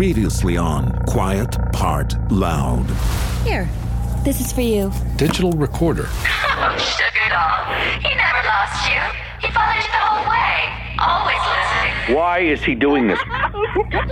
Previously on Quiet Part Loud. Here, this is for you. Digital recorder. Oh, sugar doll. He never lost you. He followed you the whole way. Always listening. Why is he doing this?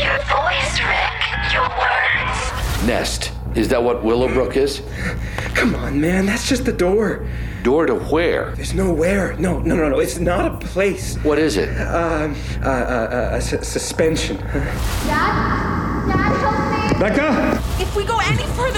Your voice, Rick. Your words. Nest. Is that what Willowbrook is? Come on, man, that's just the door. Door to where? There's nowhere. No, no, no, no. It's not a place. What is it? Um, uh, uh, uh, a su- suspension. Dad? Dad, help me! Becca! If we go any further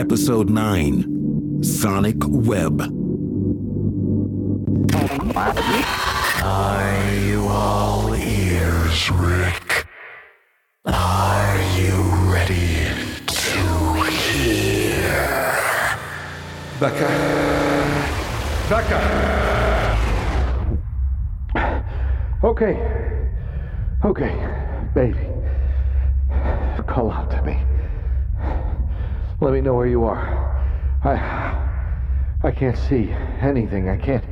Episode 9 Sonic Web. Are you all ears, Rick? Are you ready to hear? Becca. Becca! Okay. Okay, baby. Call out to me. Let me know where you are. I. I can't see anything. I can't.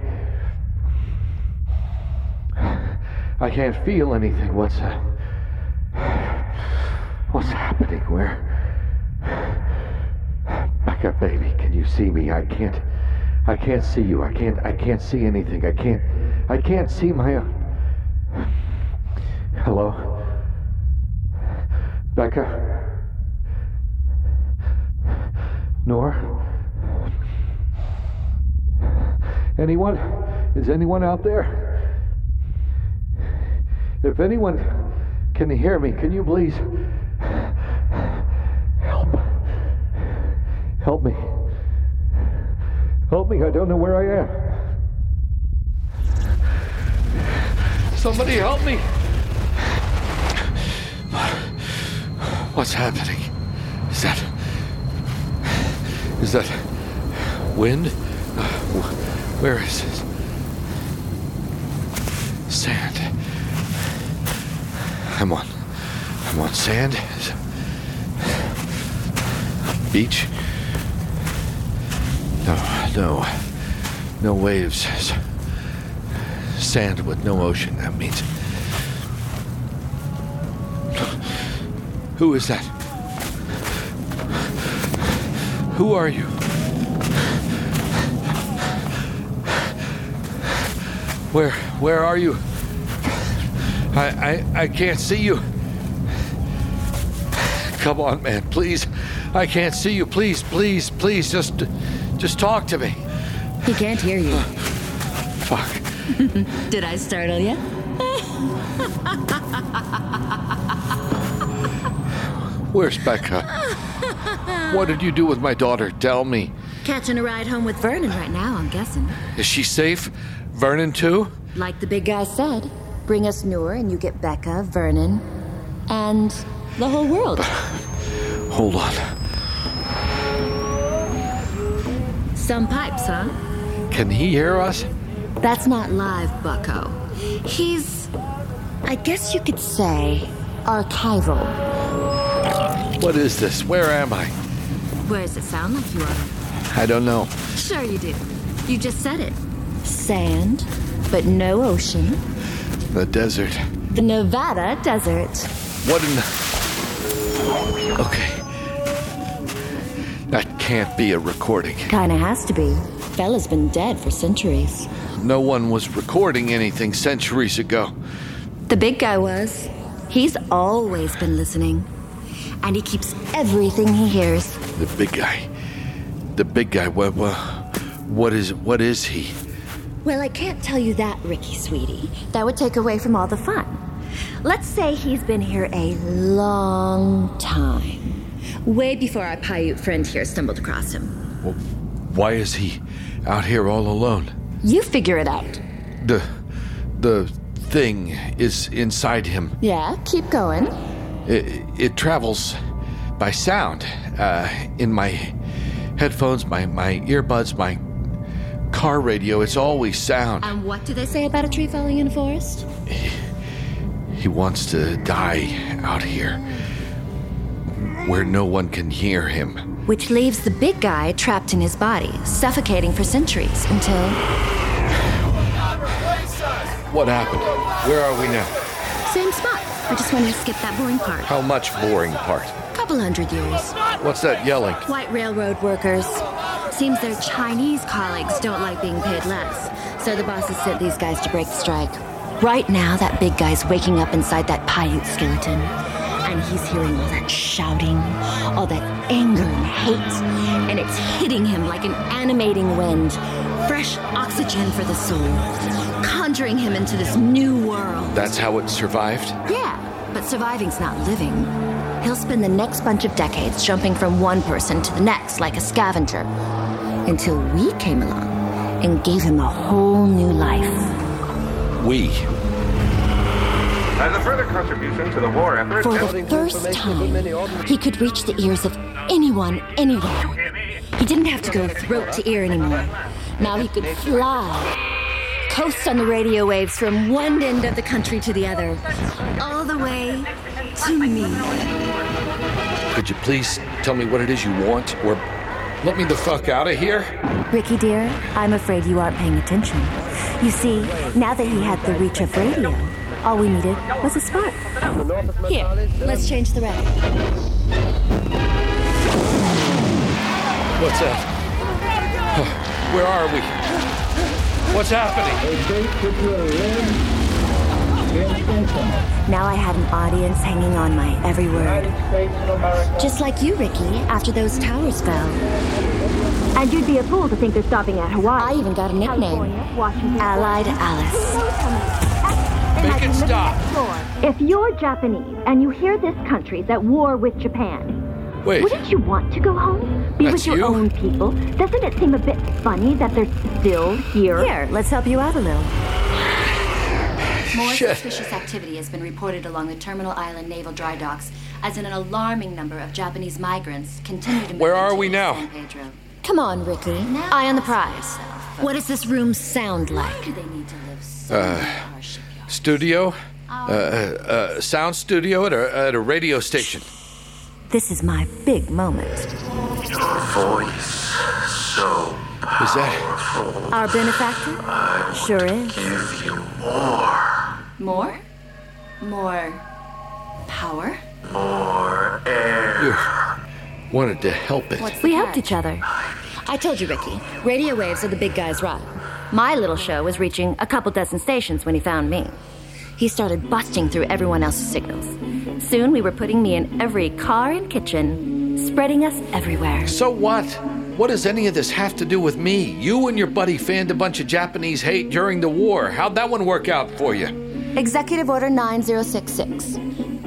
I can't feel anything. What's. Uh, what's happening? Where. Becca, baby, can you see me? I can't. I can't see you. I can't. I can't see anything. I can't. I can't see my own. Hello? Becca? Noor? Anyone? Is anyone out there? If anyone can hear me, can you please help? Help me. Help me. I don't know where I am. Somebody help me. What's happening? Is that. Is that. wind? Where is it? Sand. I'm on. I'm on sand. Beach? No, no. No waves. Sand with no ocean. That means. Who is that? Who are you? Where where are you? I I, I can't see you. Come on, man, please. I can't see you. Please, please, please just just talk to me. He can't hear you. Fuck. Did I startle you? Where's Becca? What did you do with my daughter? Tell me. Catching a ride home with Vernon right now, I'm guessing. Is she safe? Vernon too? Like the big guy said, bring us Noor and you get Becca, Vernon, and the whole world. Hold on. Some pipes, huh? Can he hear us? That's not live, Bucko. He's, I guess you could say, archival. What is this? Where am I? Where does it sound like you are? I don't know. Sure you do. You just said it. Sand, but no ocean. The desert. The Nevada desert. What in the. Okay. That can't be a recording. Kinda has to be. Fella's been dead for centuries. No one was recording anything centuries ago. The big guy was. He's always been listening. And he keeps everything he hears. The big guy. The big guy. What, what, what is what is he? Well, I can't tell you that, Ricky, sweetie. That would take away from all the fun. Let's say he's been here a long time. Way before our Paiute friend here stumbled across him. Well, why is he out here all alone? You figure it out. The the thing is inside him. Yeah, keep going. It, it travels by sound. Uh, in my headphones, my, my earbuds, my car radio, it's always sound. And what do they say about a tree falling in a forest? He, he wants to die out here where no one can hear him. Which leaves the big guy trapped in his body, suffocating for centuries until. What happened? Where are we now? Same spot. I just wanted to skip that boring part. How much boring part? Couple hundred years. What's that yelling? White railroad workers. Seems their Chinese colleagues don't like being paid less, so the bosses sent these guys to break the strike. Right now, that big guy's waking up inside that Paiute skeleton, and he's hearing all that shouting, all that anger and hate, and it's hitting him like an animating wind. Fresh oxygen for the soul, conjuring him into this new world. That's how it survived? Yeah, but surviving's not living. He'll spend the next bunch of decades jumping from one person to the next like a scavenger until we came along and gave him a whole new life. We. As a further contribution to the war effort, For the first time, he could reach the ears of anyone, anywhere. He didn't have to go throat to ear anymore. Now he could fly, coast on the radio waves from one end of the country to the other, all the way to me. Could you please tell me what it is you want, or let me the fuck out of here? Ricky, dear, I'm afraid you aren't paying attention. You see, now that he had the reach of radio, all we needed was a spark. Here, let's change the record. What's that? Where are we? What's happening? Now I had an audience hanging on my every word. Just like you, Ricky, after those towers fell. And you'd be a fool to think they're stopping at Hawaii. I even got a nickname Allied Alice. Make it stop. If you're Japanese and you hear this country's at war with Japan, Wait. wouldn't you want to go home? Be That's with your you? own people? Doesn't it seem a bit funny that they're still here? Here, let's help you out a little. More Shit. suspicious activity has been reported along the Terminal Island naval dry docks as an alarming number of Japanese migrants continue to move Where are we now? San Pedro. Come on, Ricky. Eye on the prize. What does this room sound like? Do they need to live so Uh, studio? Uh, uh, uh, sound studio at a, at a radio station. This is my big moment. Your voice so Is that. Our benefactor? I Sure is. give you more, More? More power? more air. You wanted to help it. we helped each other. I told you, Ricky, radio waves are the big guy's ride. My little show was reaching a couple dozen stations when he found me. He started busting through everyone else's signals. Soon we were putting me in every car and kitchen, spreading us everywhere. So what? What does any of this have to do with me? You and your buddy fanned a bunch of Japanese hate during the war. How'd that one work out for you? Executive Order 9066.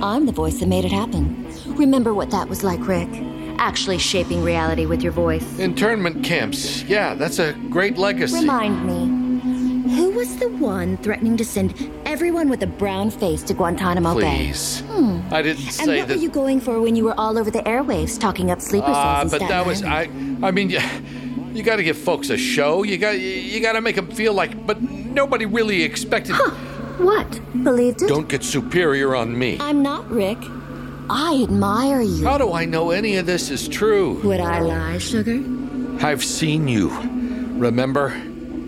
I'm the voice that made it happen. Remember what that was like, Rick? Actually shaping reality with your voice. Internment camps. Yeah, that's a great legacy. Remind me, who was the one threatening to send everyone with a brown face to Guantanamo Please. Bay? Hmm. I didn't say that. And what that. were you going for when you were all over the airwaves talking up sleeper cells Ah, in but Staten that was Island? I. I mean, you, you got to give folks a show. You got you got to make them feel like. But nobody really expected. Huh. What? Believed it? Don't get superior on me. I'm not, Rick. I admire you. How do I know any of this is true? Would I lie, sugar? I've seen you. Remember?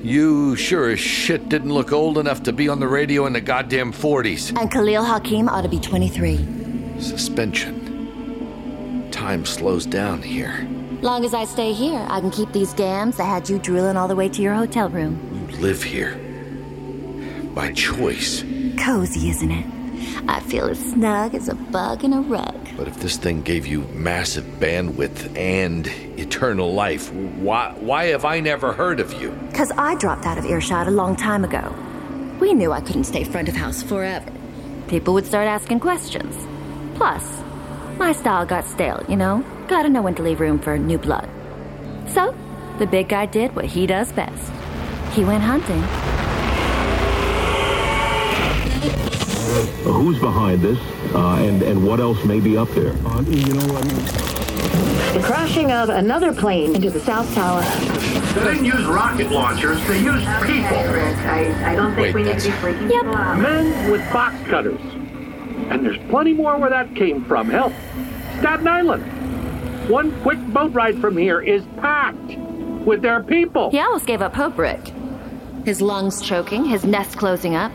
You sure as shit didn't look old enough to be on the radio in the goddamn 40s. And Khalil Hakim ought to be 23. Suspension. Time slows down here. Long as I stay here, I can keep these gams that had you drooling all the way to your hotel room. You live here. By choice. Cozy, isn't it? I feel as snug as a bug in a rug. But if this thing gave you massive bandwidth and eternal life, why, why have I never heard of you? Because I dropped out of earshot a long time ago. We knew I couldn't stay front of house forever. People would start asking questions. Plus, my style got stale, you know? Gotta know when to leave room for new blood. So, the big guy did what he does best. He went hunting. Who's behind this, uh, and and what else may be up there? Uh, you know, I mean, the crashing of another plane into the South Tower. They didn't use rocket launchers. They used people. I, I don't think Wait, we need to be freaking yep. Men with box cutters, and there's plenty more where that came from. Hell, Staten Island. One quick boat ride from here is packed with their people. He almost gave up hope, Rick. His lungs choking, his nest closing up.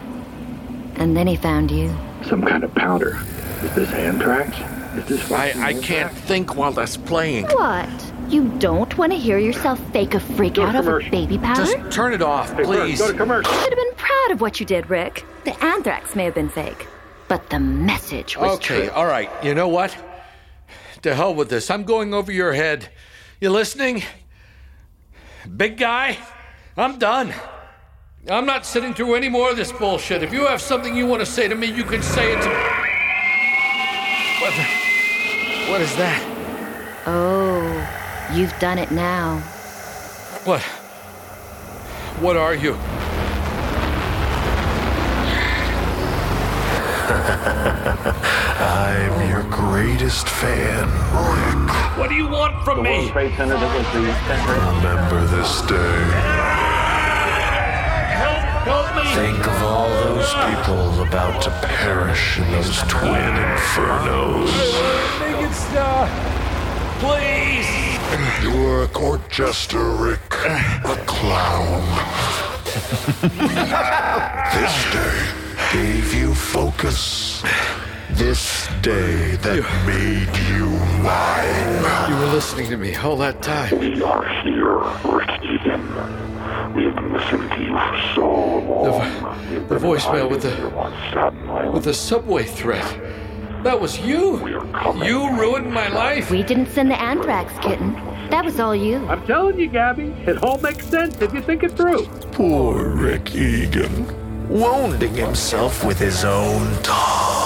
And then he found you. Some kind of powder. Is this anthrax? Is this I, I can't think while that's playing. What? You don't want to hear yourself fake a freak out over baby powder? Just turn it off, hey, please. Go to commercial. You should have been proud of what you did, Rick. The anthrax may have been fake, but the message was okay, true. all right. You know what? To hell with this. I'm going over your head. You listening? Big guy, I'm done. I'm not sitting through any more of this bullshit. If you have something you want to say to me, you can say it to me. What, the, what is that? Oh, you've done it now. What? What are you? I'm your greatest fan, Rick. What do you want from me? Remember this day. Help me! Think of all those people about to perish in those twin infernos. Make it stop! Please! You were a court jester, Rick. A clown. this day gave you focus. This day that made you mine. You were listening to me all that time. We are here, Rick We have been listening to you for so long. The, the voicemail with the with the subway threat. That was you. You ruined my life. We didn't send the anthrax kitten. That was all you. I'm telling you, Gabby, it all makes sense if you think it through. Poor Rick Egan wounding himself with his own tongue.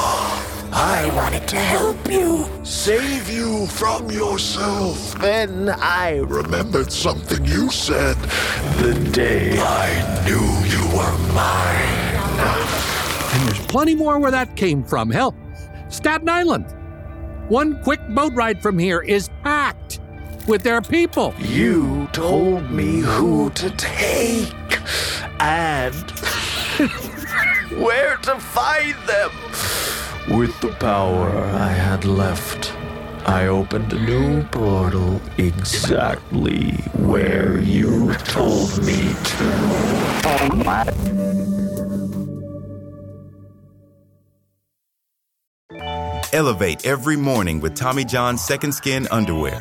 I wanted to help you, save you from yourself. Then I remembered something you said the day I knew you were mine. And there's plenty more where that came from. Hell, Staten Island. One quick boat ride from here is packed with their people. You told me who to take and where to find them. With the power I had left, I opened a new portal exactly where you told me to. Elevate every morning with Tommy John's Second Skin Underwear.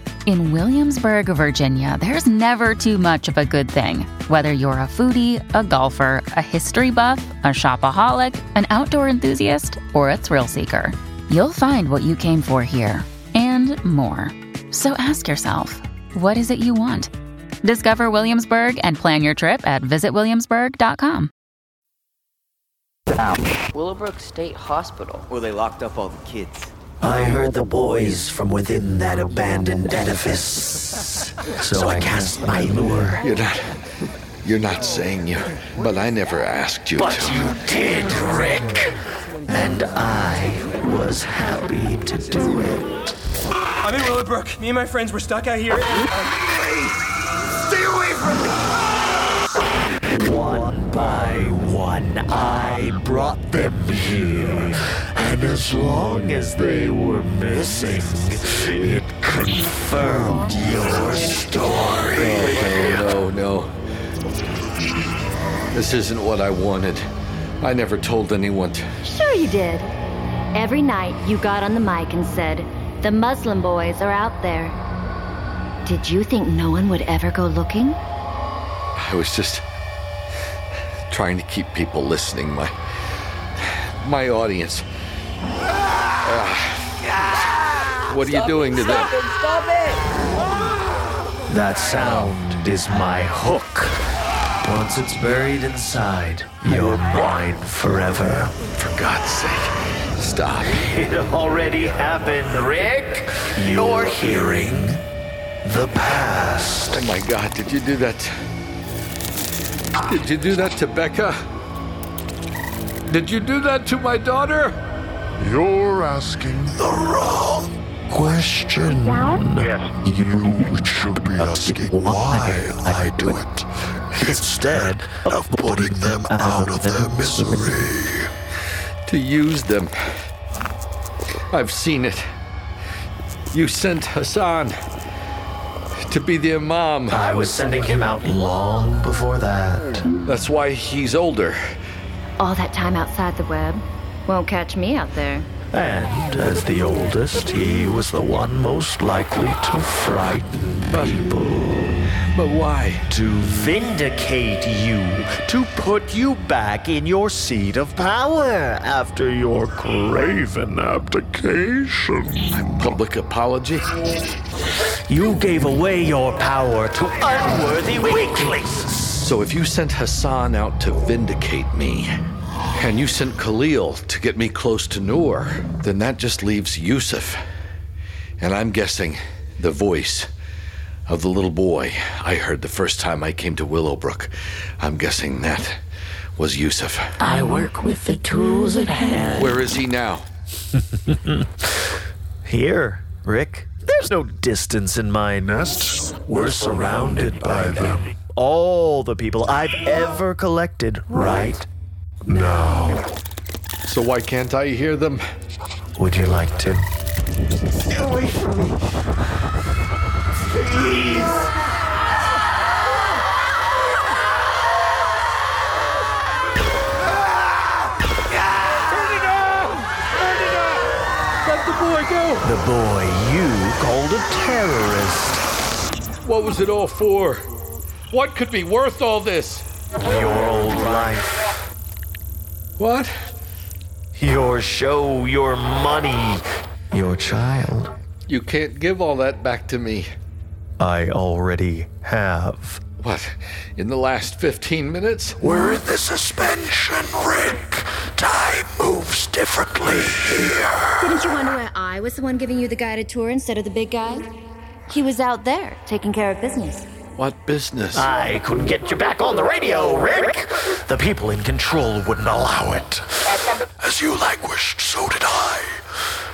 In Williamsburg, Virginia, there's never too much of a good thing. Whether you're a foodie, a golfer, a history buff, a shopaholic, an outdoor enthusiast, or a thrill seeker, you'll find what you came for here and more. So ask yourself, what is it you want? Discover Williamsburg and plan your trip at visitwilliamsburg.com. Willowbrook State Hospital. Where they locked up all the kids. I heard the boys from within that abandoned edifice. So I cast my lure. You're not. You're not saying you, but I never asked you to. But to. you did, Rick. And I was happy to do it. I'm in Willowbrook. Me and my friends were stuck out here. Stay away from me! One by one, I brought them here. And as long as they were missing, it confirmed your story. No, no, no. This isn't what I wanted. I never told anyone. To... Sure you did. Every night you got on the mic and said, The Muslim boys are out there. Did you think no one would ever go looking? I was just trying to keep people listening. My my audience. Ah. what are you doing to them? Stop it! That sound is my hook. Once it's buried inside, you're mine forever. For God's sake, stop. It already happened, Rick. You're hearing the past. Oh my God, did you do that? Did you do that to Becca? Did you do that to my daughter? You're asking the wrong question. You should be asking why I do it instead of putting them out of their misery. To use them. I've seen it. You sent Hassan to be the imam. I was sending him out long before that. That's why he's older. All that time outside the web won't catch me out there. And as the oldest, he was the one most likely to frighten people. But why? To vindicate you, to put you back in your seat of power after your craven abdication. Public apology? You gave away your power to unworthy weaklings. So if you sent Hassan out to vindicate me, and you sent Khalil to get me close to Noor, then that just leaves Yusuf. And I'm guessing the voice of the little boy I heard the first time I came to Willowbrook. I'm guessing that was Yusuf. I work with the tools at hand. Where is he now? Here, Rick. There's no distance in my nest. We're surrounded by them. All the people I've ever collected right now. So why can't I hear them? Would you like to? Get away from me. Please. Go! The boy you called a terrorist. What was it all for? What could be worth all this? Your old life. What? Your show, your money, your child. You can't give all that back to me. I already have. What? In the last 15 minutes? We're in the suspension, Rick. Time moves differently here. Didn't you wonder why I was the one giving you the guided tour instead of the big guy? He was out there taking care of business. What business? I couldn't get you back on the radio, Rick. The people in control wouldn't allow it. As you languished, so did I.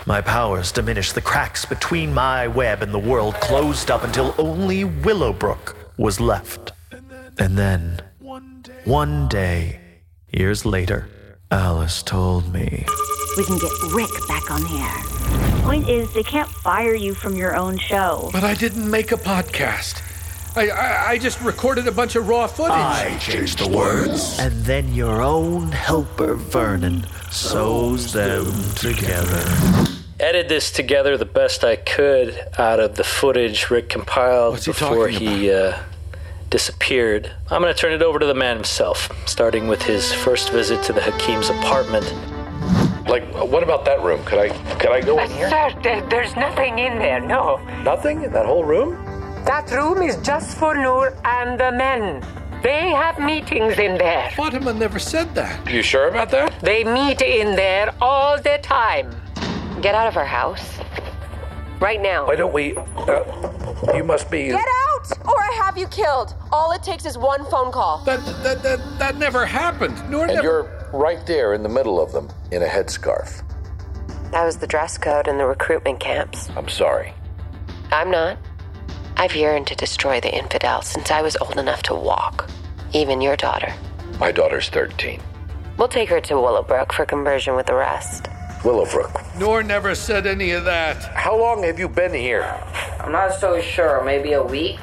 My powers diminished. The cracks between my web and the world closed up until only Willowbrook was left. And then, one day, years later, Alice told me. We can get Rick back on the air. Point is, they can't fire you from your own show. But I didn't make a podcast. I, I, I just recorded a bunch of raw footage. I changed the words. And then your own helper, Vernon, sews them together. Edited this together the best I could out of the footage Rick compiled What's he before talking he uh, disappeared. I'm going to turn it over to the man himself, starting with his first visit to the Hakim's apartment. Like, what about that room? Could I could I go in here? Sir, there, there's nothing in there, no. Nothing in that whole room? That room is just for Noor and the men. They have meetings in there. Fatima never said that. You sure about that? They meet in there all the time. Get out of our house. Right now. Why don't we? Uh, you must be. Get out! Out, or I have you killed. All it takes is one phone call. That that that, that never happened. Noor And never. you're right there in the middle of them in a headscarf. That was the dress code in the recruitment camps. I'm sorry. I'm not. I've yearned to destroy the infidels since I was old enough to walk. Even your daughter. My daughter's 13. We'll take her to Willowbrook for conversion with the rest. Willowbrook. Noor never said any of that. How long have you been here? I'm not so sure. Maybe a week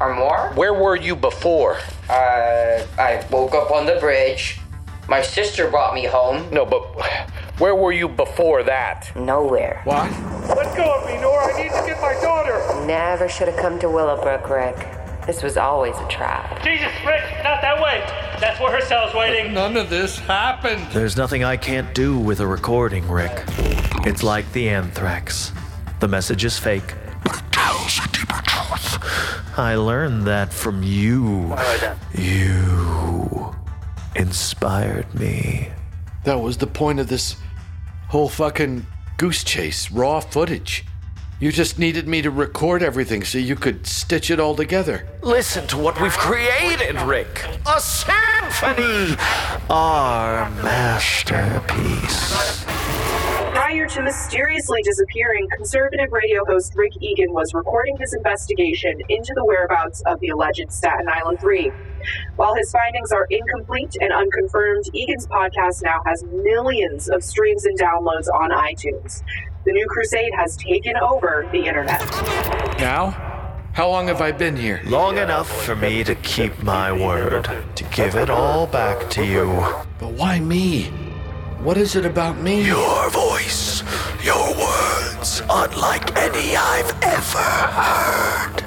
or more? Where were you before? Uh, I woke up on the bridge. My sister brought me home. No, but where were you before that? Nowhere. What? Let go of me, Nora. I need to get my daughter. Never should have come to Willowbrook, Rick. This was always a trap. Jesus, Rick, not that way. That's where her cell's waiting. None of this happened. There's nothing I can't do with a recording, Rick. It's like the anthrax. The message is fake. I learned that from you. You inspired me. That was the point of this whole fucking goose chase, raw footage. You just needed me to record everything so you could stitch it all together. Listen to what we've created, Rick. A symphony! Our masterpiece. Prior to mysteriously disappearing, conservative radio host Rick Egan was recording his investigation into the whereabouts of the alleged Staten Island Three. While his findings are incomplete and unconfirmed, Egan's podcast now has millions of streams and downloads on iTunes. The new crusade has taken over the internet. Now? How long have I been here? Long enough for me to keep my word, to give it all back to you. But why me? What is it about me? Your voice, your words, unlike any I've ever heard.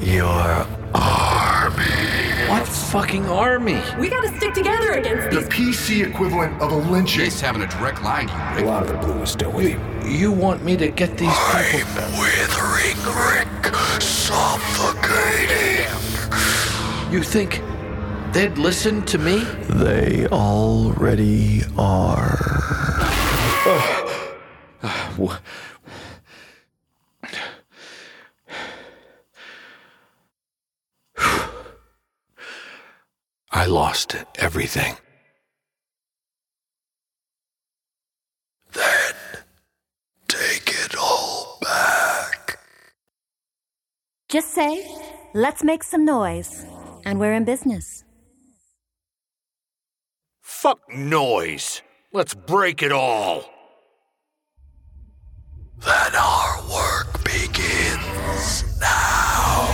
Your army. What fucking army? We gotta stick together against The these. PC equivalent of a lynching. He's having a direct line to you, Rick. A lot of the blue is still with you. You want me to get these people? Withering Rick, suffocating. You think they'd listen to me? They already are. Wh- I lost it, everything. Then take it all back. Just say, let's make some noise. And we're in business. Fuck noise. Let's break it all. Then our work begins now.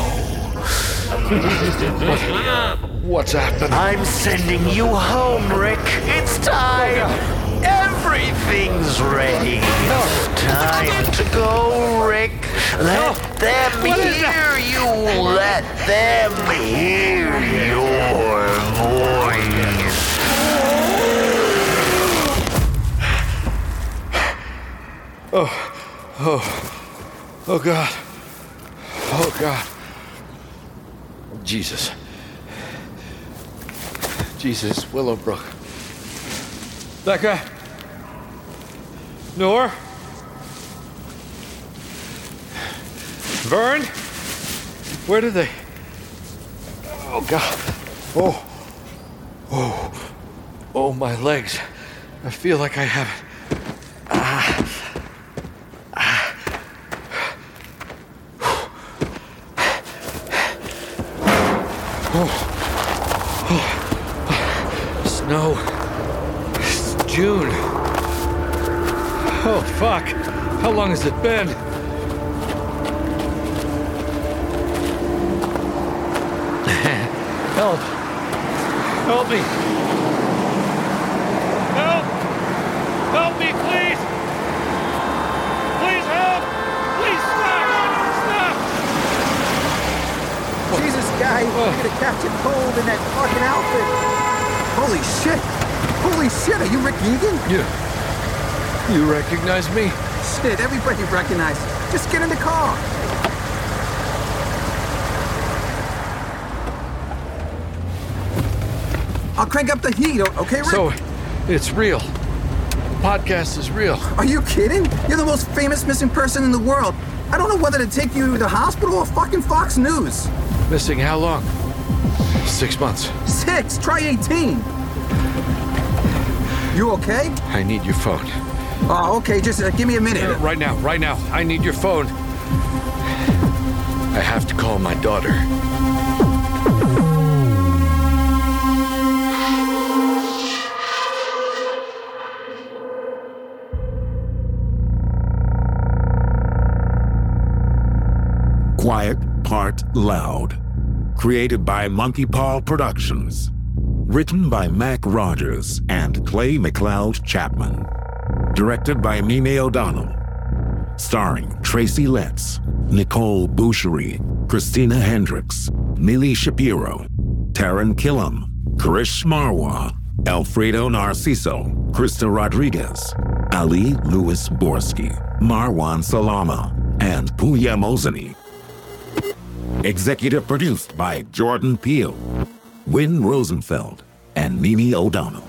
What's happening? I'm sending you home, Rick. It's time. Everything's ready. Time to go, Rick. Let them hear you. Let them hear your voice. Oh, oh, oh God. Oh God. Jesus. Jesus, Willowbrook. Guy. Noor. Vern. Where did they? Oh God. Oh. Oh. Oh, my legs. I feel like I have it. Ah. Snow. It's June. Oh, fuck. How long has it been? Help. Help me. Help. Help me, please. Please help. Please stop. Stop. Jesus, guy, you're gonna catch a cold in that fucking outfit. Holy shit! Holy shit, are you Rick Egan? You. You recognize me? Shit, everybody recognizes. Just get in the car. I'll crank up the heat, okay, Rick? So, it's real. The podcast is real. Are you kidding? You're the most famous missing person in the world. I don't know whether to take you to the hospital or fucking Fox News. Missing how long? Six months. Six. Try 18. You okay? I need your phone. Oh, okay. Just uh, give me a minute. Right now, right now. I need your phone. I have to call my daughter. Quiet Part Loud. Created by Monkeypaw Productions. Written by Mac Rogers and Clay McLeod Chapman. Directed by Mimi O'Donnell. Starring Tracy Letts, Nikohl Boosheri, Christina Hendricks, Milly Shapiro, Taran Killam, Krish Marwah, Alfredo Narciso, Krysta Rodriguez, Ali Louis Bourzgoui, Marwan Salama, and Pooya Mohseni. Executive produced by Jordan Peele, Win Rosenfeld, and Mimi O'Donnell.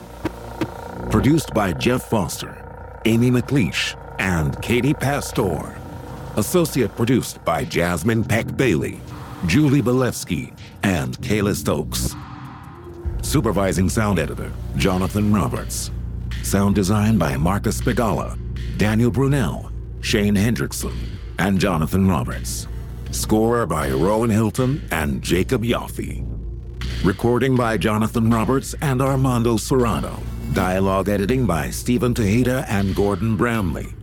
Produced by Geoff Foster, Amy McLeish, and Katie Pastore. Associate produced by Jasmyne Peck Bailey, Julie Balefsky, and Kayla Stokes. Supervising sound editor, Jonathon Roberts. Sound design by Marcus Bagala, Daniel Brunelle, Shane Hendrickson, and Jonathon Roberts. Score by Roahn Hylton and Jacob Yoffee. Recording by Jonathon Roberts and Armando Serrano. Dialogue editing by Steven Tejeda and Gordon Bramli.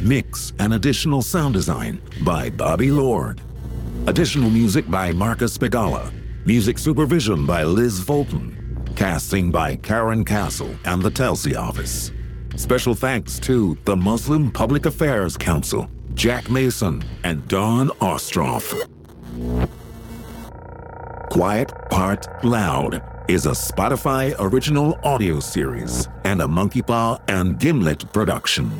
Mix and additional sound design by Bobby Lord. Additional music by Marcus Bagala. Music supervision by Liz Fulton. Casting by Karyn Casl and the Telsey office. Special thanks to the Muslim Public Affairs Council, Jack Mason, and Dawn Ostroff. Quiet Part Loud is a Spotify original audio series and a Monkeypaw and Gimlet production.